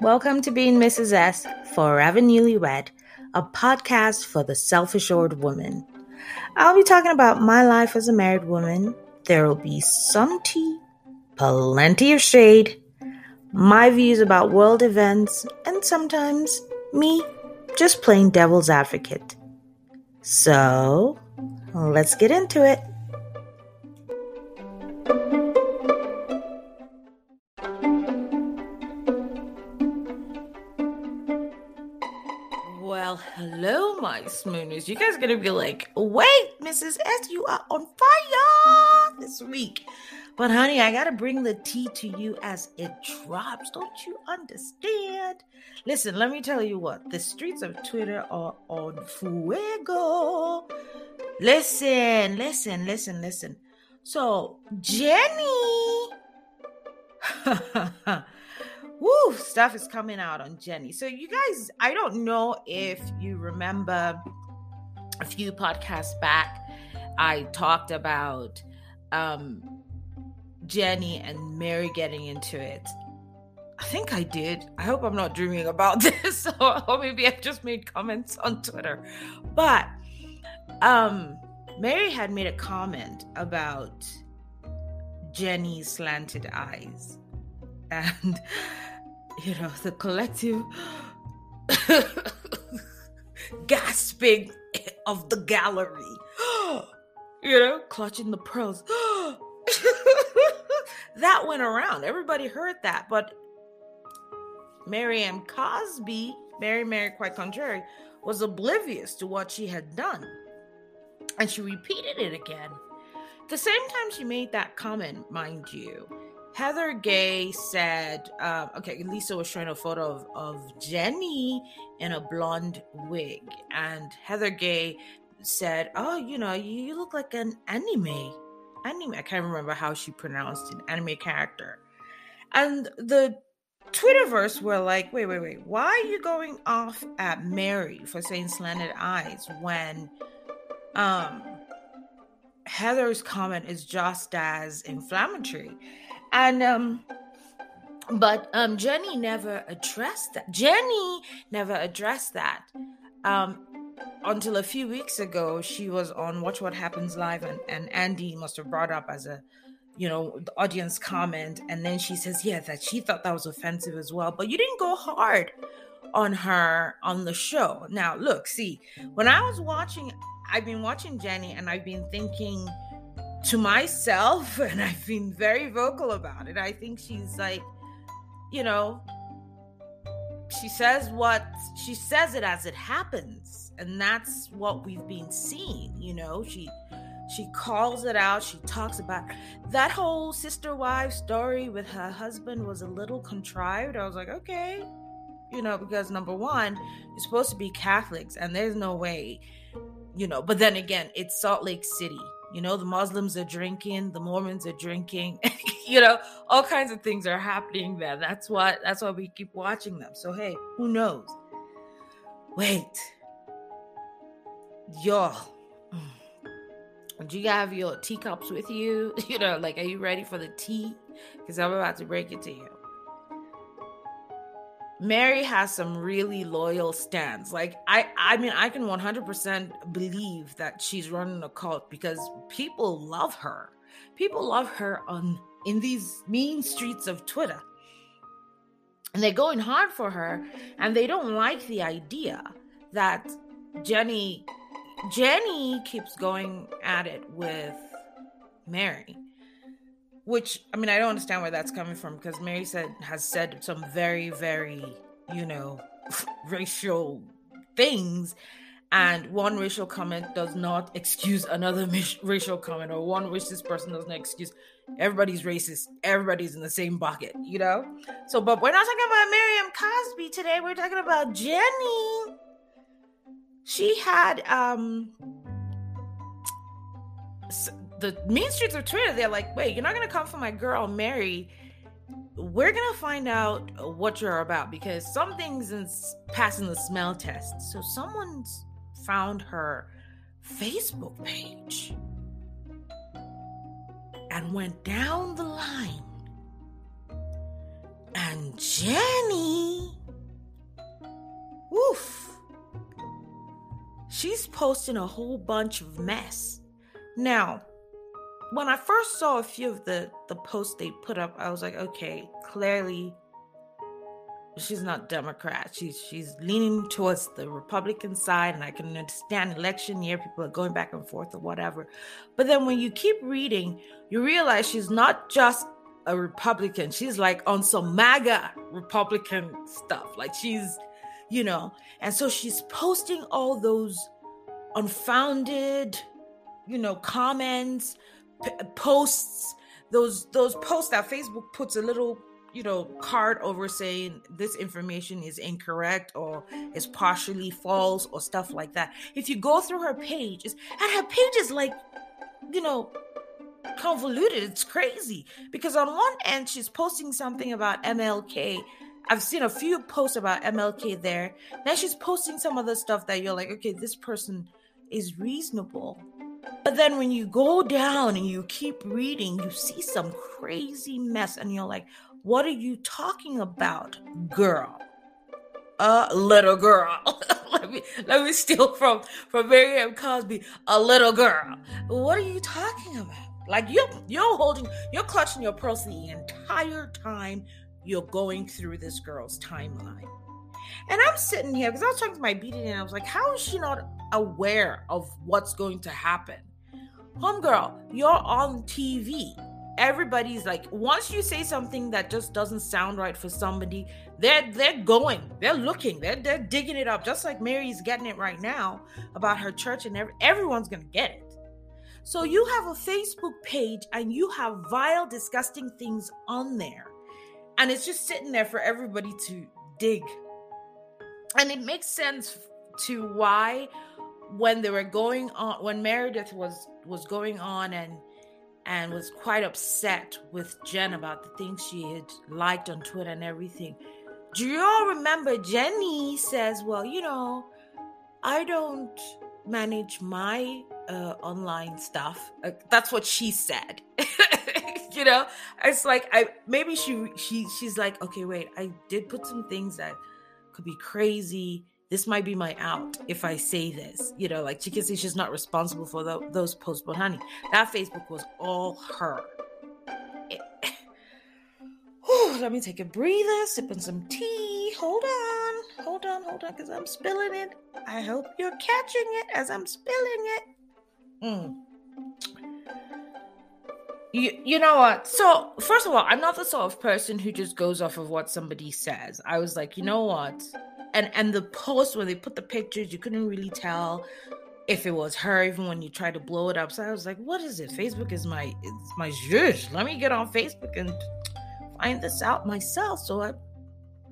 Welcome to Being Mrs. S, Forever Newlywed, a podcast for the self assured woman. I'll be talking about my life as a married woman. There will be some tea, plenty of shade, my views about world events, and sometimes me just playing devil's advocate. So, let's get into it. Well, hello, my smooners. You guys are gonna be like, wait, Mrs. S, you are on fire this week. But honey, I gotta bring the tea to you as it drops. Don't you understand? Listen, let me tell you what the streets of Twitter are on fuego. Listen, listen, listen, listen. So, Jenny. Woo, stuff is coming out on Jenny. So, you guys, I don't know if you remember a few podcasts back, I talked about um, Jenny and Mary getting into it. I think I did. I hope I'm not dreaming about this, or, maybe I just made comments on Twitter. But um, Mary had made a comment about Jenny's slanted eyes. And, you know, the collective gasping of the gallery, you know, clutching the pearls. that went around. Everybody heard that. But Mary M. Cosby, Mary Mary quite contrary, was oblivious to what she had done. And she repeated it again. The same time she made that comment, mind you, Heather Gay said, um, okay, Lisa was showing a photo of, of Jenny in a blonde wig. And Heather Gay said, Oh, you know, you look like an anime. Anime. I can't remember how she pronounced an anime character. And the Twitterverse were like, wait, wait, wait. Why are you going off at Mary for saying slanted eyes when um Heather's comment is just as inflammatory? And um but um Jenny never addressed that. Jenny never addressed that. Um until a few weeks ago, she was on Watch What Happens Live, and, and Andy must have brought up as a you know, the audience comment. And then she says, yeah, that she thought that was offensive as well. But you didn't go hard on her on the show. Now, look, see, when I was watching, I've been watching Jenny and I've been thinking to myself, and I've been very vocal about it. I think she's like, you know, she says what she says it as it happens. And that's what we've been seeing, you know, she she calls it out. She talks about that whole sister wife story with her husband was a little contrived. I was like, okay, you know, because number one, you're supposed to be Catholics, and there's no way, you know. But then again, it's Salt Lake City. You know, the Muslims are drinking, the Mormons are drinking. you know, all kinds of things are happening there. That's why. That's why we keep watching them. So hey, who knows? Wait, y'all do you have your teacups with you? You know, like, are you ready for the tea? Because I'm about to break it to you. Mary has some really loyal stands. Like I I mean I can 100% believe that she's running a cult because people love her. People love her on in these mean streets of Twitter. And they're going hard for her and they don't like the idea that Jenny Jenny keeps going at it with Mary, which I mean I don't understand where that's coming from because Mary said has said some very very you know racial things, and one racial comment does not excuse another racial comment, or one racist person does not excuse everybody's racist. Everybody's in the same bucket, you know. So, but we're not talking about Mary M. Cosby today. We're talking about Jenny she had um the mean streets of Twitter. They're like, wait, you're not gonna come for my girl Mary we're gonna find out what you're about because something's in, passing the smell test. So someone's found her Facebook page and went down the line. And Jenny, woof, she's posting a whole bunch of mess. Now, when I first saw a few of the the posts they put up, I was like, okay, clearly she's not Democrat. She's she's leaning towards the Republican side, and I can understand election year people are going back and forth or whatever. But then when you keep reading, you realize she's not just a Republican. She's like on some MAGA Republican stuff. Like she's, you know, and so she's posting all those unfounded, you know, comments p- posts those those posts that facebook puts a little you know card over saying this information is incorrect or is partially false or stuff like that. If you go through her page and her page is like you know convoluted it's crazy. Because on one end she's posting something about mlk i've seen a few posts about mlk there then she's posting some other stuff that you're like okay this person is reasonable but then when you go down and you keep reading, you see some crazy mess, and you're like, what are you talking about, girl? A little girl. let me let me steal from from Mary M. Cosby. A little girl. What are you talking about? Like you're you're holding, you're clutching your purse the entire time you're going through this girl's timeline. And I'm sitting here because I was talking to my BD and I was like, how is she not aware of what's going to happen? Homegirl, you're on TV. Everybody's like, once you say something that just doesn't sound right for somebody, they're they're going, they're looking, they're they're digging it up, just like Mary's getting it right now about her church, and every, everyone's gonna get it. So you have a Facebook page and you have vile, disgusting things on there, and it's just sitting there for everybody to dig. And it makes sense to why when they were going on when meredith was was going on and and was quite upset with jen about the things she had liked on twitter and everything. Do you all remember jenny says well you know i don't manage my uh, online stuff. Uh, that's what she said you know it's like i maybe she she she's like okay wait i did put some things that could be crazy. This might be my out if I say this. You know, like she can say she's not responsible for the, those posts, but honey, that Facebook was all her. Whew, let me take a breather, sipping some tea. Hold on, hold on, hold on, because I'm spilling it. I hope you're catching it as I'm spilling it. Mm you, you know what? So, first of all, I'm not the sort of person who just goes off of what somebody says. I was like, you know what? And and the post when they put the pictures, you couldn't really tell if it was her, even when you tried to blow it up. So I was like, what is it? Facebook is my it's my zhuzh. Let me get on Facebook and find this out myself. So I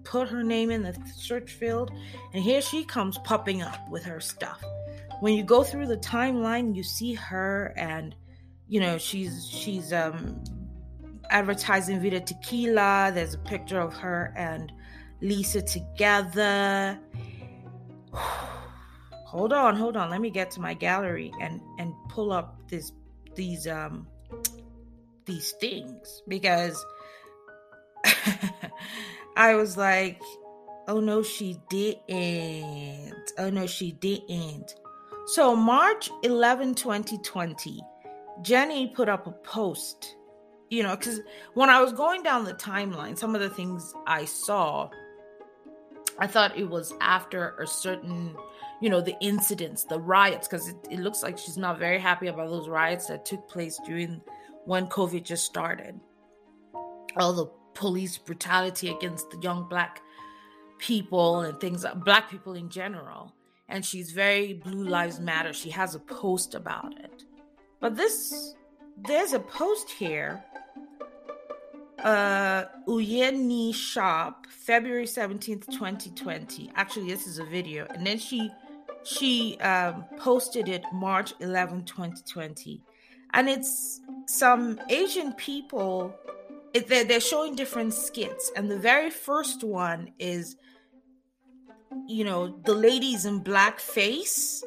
put her name in the search field, and here she comes popping up with her stuff. When you go through the timeline, you see her and you know she's she's um advertising Vida Tequila. There's a picture of her and Lisa together. hold on, hold on. Let me get to my gallery and and pull up this these um these things because I was like, oh no, she didn't. Oh no, she didn't. So March 11, 2020 Jenny put up a post, you know, because when I was going down the timeline, some of the things I saw, I thought it was after a certain, you know, the incidents, the riots, because it, it looks like she's not very happy about those riots that took place during when COVID just started. All the police brutality against the young black people and things, black people in general. And she's very Blue Lives Matter. She has a post about it. But this, there's a post here. Uh, Uyeni Shop, February 17th, 2020. Actually, this is a video. And then she she um, posted it March 11, 2020. And it's some Asian people it, they're, they're showing different skits and the very first one is you know the ladies in black face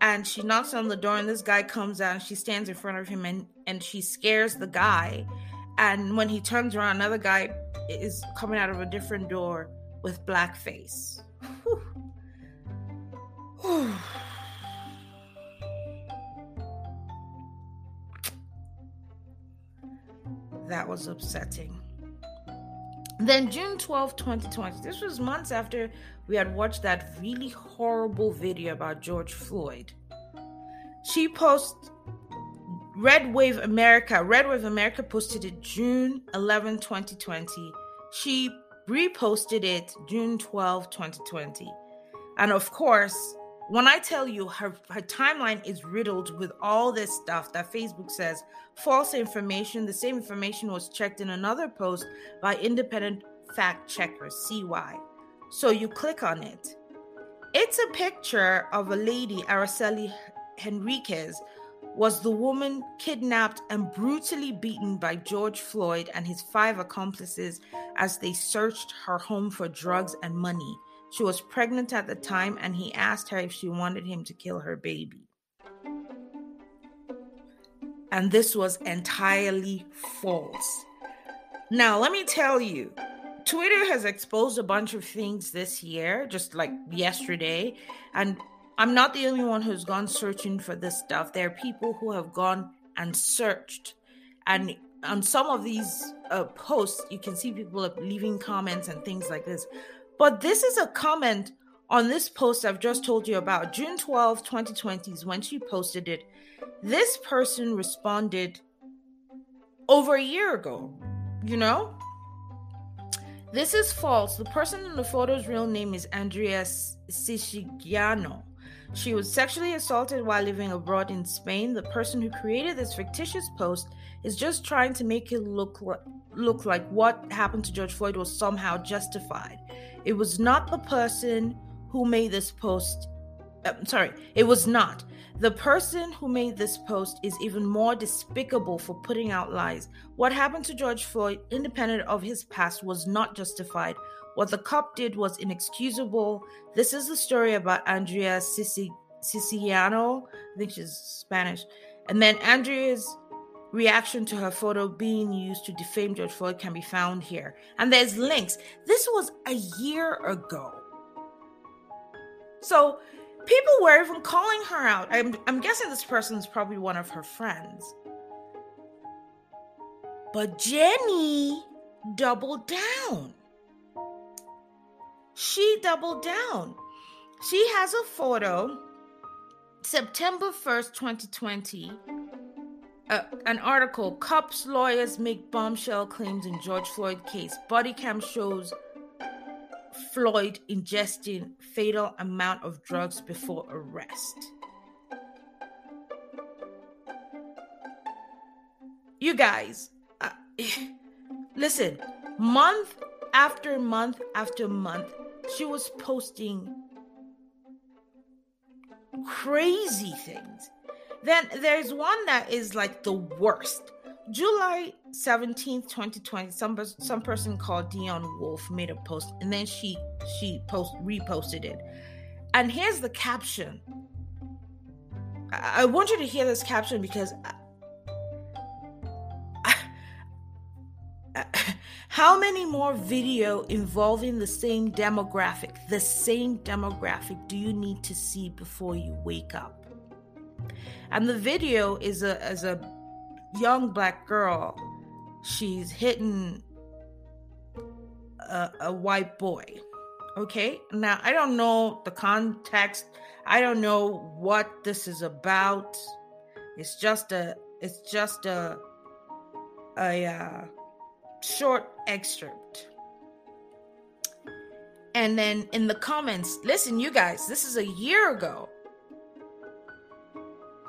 and she knocks on the door and this guy comes out and she stands in front of him and and she scares the guy. And when he turns around another guy is coming out of a different door with black face that was upsetting then June 12, 2020, this was months after we had watched that really horrible video about George Floyd. She posted Red Wave America. Red Wave America posted it June 11, 2020. She reposted it June 12, 2020. And of course, when I tell you her, her timeline is riddled with all this stuff that Facebook says false information, the same information was checked in another post by independent fact checker CY. So you click on it. It's a picture of a lady, Araceli Henriquez, was the woman kidnapped and brutally beaten by George Floyd and his five accomplices as they searched her home for drugs and money. She was pregnant at the time, and he asked her if she wanted him to kill her baby. And this was entirely false. Now, let me tell you, Twitter has exposed a bunch of things this year, just like yesterday. And I'm not the only one who's gone searching for this stuff. There are people who have gone and searched. And on some of these uh, posts, you can see people leaving comments and things like this. But this is a comment on this post I've just told you about. June 12, 2020 is when she posted it. This person responded over a year ago, you know? This is false. The person in the photo's real name is Andreas Siciliano. She was sexually assaulted while living abroad in Spain. The person who created this fictitious post is just trying to make it look like, look like what happened to George Floyd was somehow justified. It was not the person who made this post. Uh, sorry, it was not. The person who made this post is even more despicable for putting out lies. What happened to George Floyd, independent of his past, was not justified. What the cop did was inexcusable. This is the story about Andrea Siciliano. I think she's Spanish. And then Andrea's reaction to her photo being used to defame George Floyd can be found here. And there's links. This was a year ago. So people were even calling her out. I'm, I'm guessing this person is probably one of her friends. But Jenny doubled down. She doubled down. She has a photo, September 1st, 2020 uh, an article cops lawyers make bombshell claims in george floyd case body cam shows floyd ingesting fatal amount of drugs before arrest you guys uh, listen month after month after month she was posting crazy things then there's one that is like the worst. July 17th, 2020, some some person called Dion Wolf made a post and then she she post reposted it. And here's the caption. I, I want you to hear this caption because I, how many more video involving the same demographic, the same demographic do you need to see before you wake up? and the video is a as a young black girl she's hitting a, a white boy okay? Now i don't know the context. I don't know what this is about. It's just a it's just a a uh, short excerpt and then in the comments listen you guys this is a year ago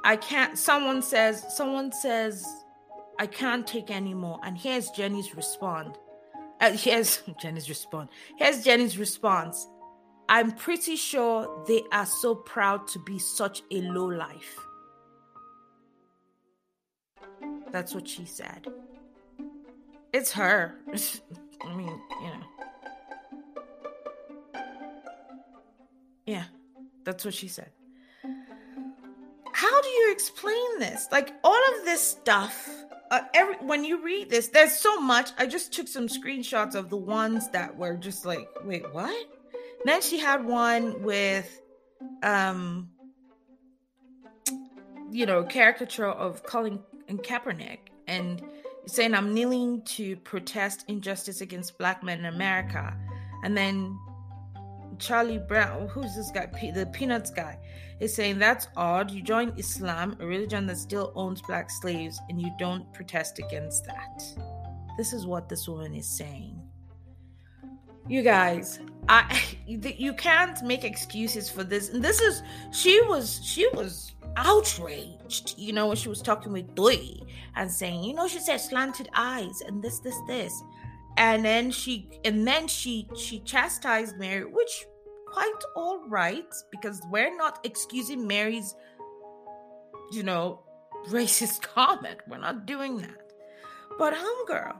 I can't someone says someone says I can't take anymore and here's Jenny's response. Uh, here's Jenny's response. Here's Jenny's response. I'm pretty sure they are so proud to be such a low life. That's what she said. It's her. I mean, you know. Yeah, that's what she said. How do you explain this? Like all of this stuff. Uh, every when you read this, there's so much. I just took some screenshots of the ones that were just like, wait, what? Then she had one with, um, you know, caricature of Colin and Kaepernick and saying I'm kneeling to protest injustice against black men in America. And then Charlie Brown, who's this guy? the Peanuts guy, is saying that's odd. You join Islam, a religion that still owns black slaves, and you don't protest against that. This is what this woman is saying. You guys, I you can't make excuses for this. And this is she was she was outraged, you know, when she was talking with Doi and saying, you know, she said slanted eyes and this, this, this. And then she and then she she chastised Mary, which quite all right, because we're not excusing Mary's, you know, racist comment. We're not doing that. But homegirl,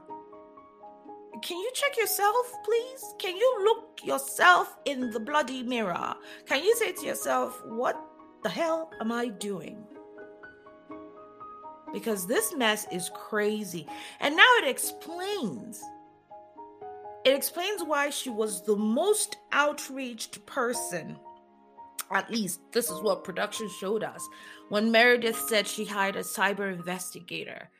can you check yourself, please? Can you look yourself in the bloody mirror? Can you say to yourself, what the hell am I doing? Because this mess is crazy. And now it explains. It explains why she was the most outreached person. At least this is what production showed us. When Meredith said she hired a cyber investigator,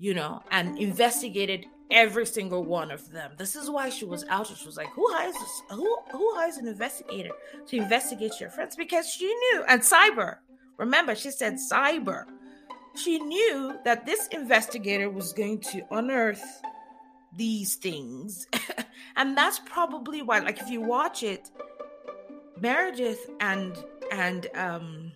you know, and investigated every single one of them. This is why she was out. She was like, "Who hires who who hires an investigator to investigate your friends?" Because she knew, and cyber. Remember, she said cyber. She knew that this investigator was going to unearth these things, and that's probably why. Like, if you watch it, Meredith and and um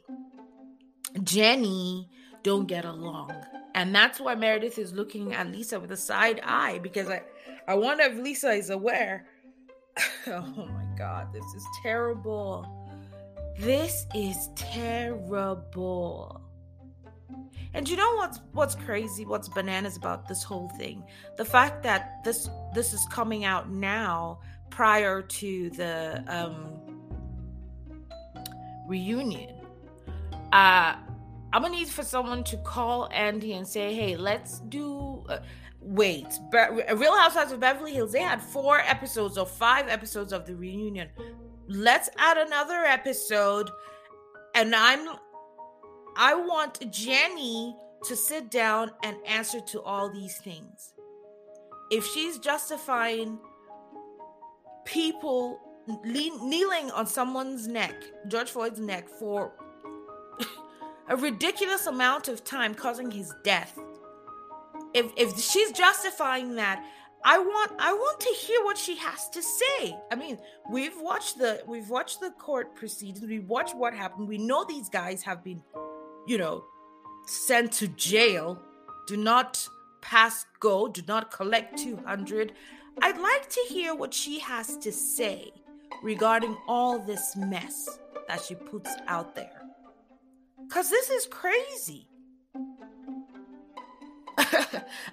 Jenny don't get along and that's why Meredith is looking at Lisa with a side eye because I, I wonder if Lisa is aware. oh my God, this is terrible. This is terrible. And you know what's what's crazy? What's bananas about this whole thing? The fact that this this is coming out now prior to the um, reunion. Uh I'm gonna need for someone to call Andy and say, "Hey, let's do." Uh, wait, Be- Real Housewives of Beverly Hills. They had four episodes or five episodes of the reunion. Let's add another episode, and I'm. I want Jenny to sit down and answer to all these things. If she's justifying people kneeling on someone's neck, George Floyd's neck, for a ridiculous amount of time causing his death. If if she's justifying that, I want I want to hear what she has to say. I mean, we've watched the we've watched the court proceedings. We watched what happened. We know these guys have been, you know, sent to jail. Do not pass go. Do not collect 200. I'd like to hear what she has to say regarding all this mess that she puts out there. Because this is crazy.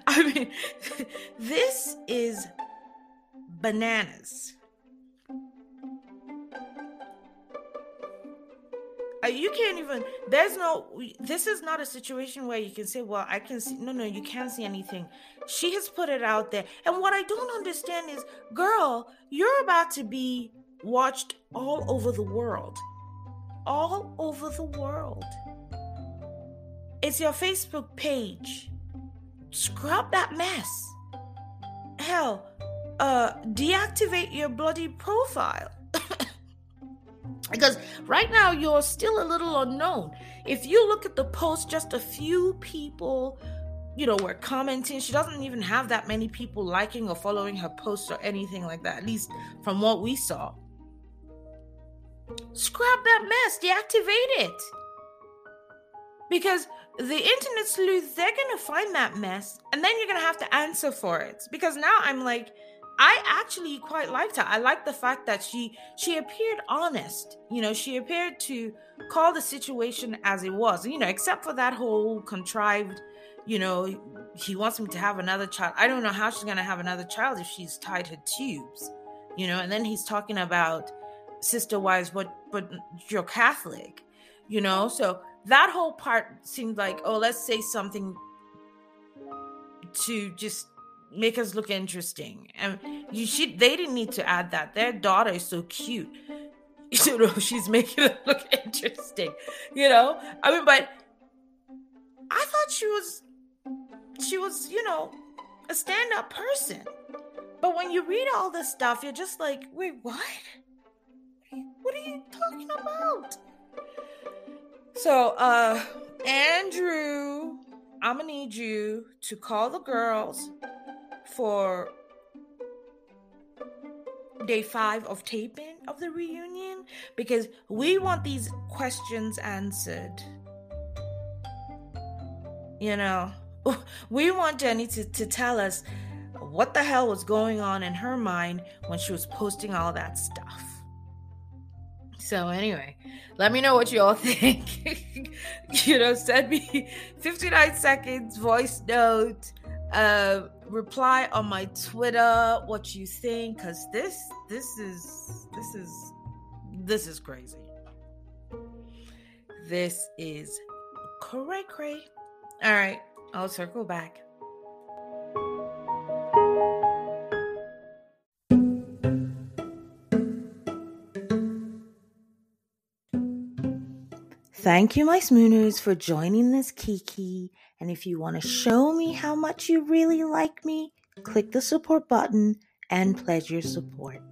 I mean, this is bananas. Uh, you can't even there's no this is not a situation where you can say well i can see no no you can't see anything she has put it out there and what i don't understand is girl you're about to be watched all over the world all over the world. It's your Facebook page. Scrub that mess. Hell, uh, deactivate your bloody profile. because right now you're still a little unknown. If you look at the post, just a few people, you know, were commenting. She doesn't even have that many people liking or following her posts or anything like that, at least from what we saw. Scrap that mess, deactivate it. Because the internet sleuths, they're gonna find that mess and then you're gonna have to answer for it. Because now I'm like, I actually quite liked her. I like the fact that she she appeared honest. You know, she appeared to call the situation as it was, you know, except for that whole contrived, you know, he wants me to have another child. I don't know how she's to have another child if she's tied her tubes, you know. And then he's talking about sister wives, but but you're Catholic, you know. So that whole part seemed like, oh, let's say something to just make us look interesting. And you should they didn't need to add that. Their daughter is so cute. You know, she's making it look interesting. You know? I mean, but I thought she was she was, you know, a stand-up person. But when you read all this stuff, you're just like, wait, what? What are you talking about? So, uh, Andrew, I'm gonna need you to call the girls for day five of taping of the reunion because we want these questions answered. You know, we want Jenny to, to tell us what the hell was going on in her mind when she was posting all that stuff. So, anyway, let me know what you all think. you know, send me 59 seconds voice note uh reply on my twitter what you think because this this is this is this is crazy. This is cray cray. All right i'll circle back Thank you, my Smooners, for joining this Kiki. And if you want to show me how much you really like me, click the support button and pledge your support.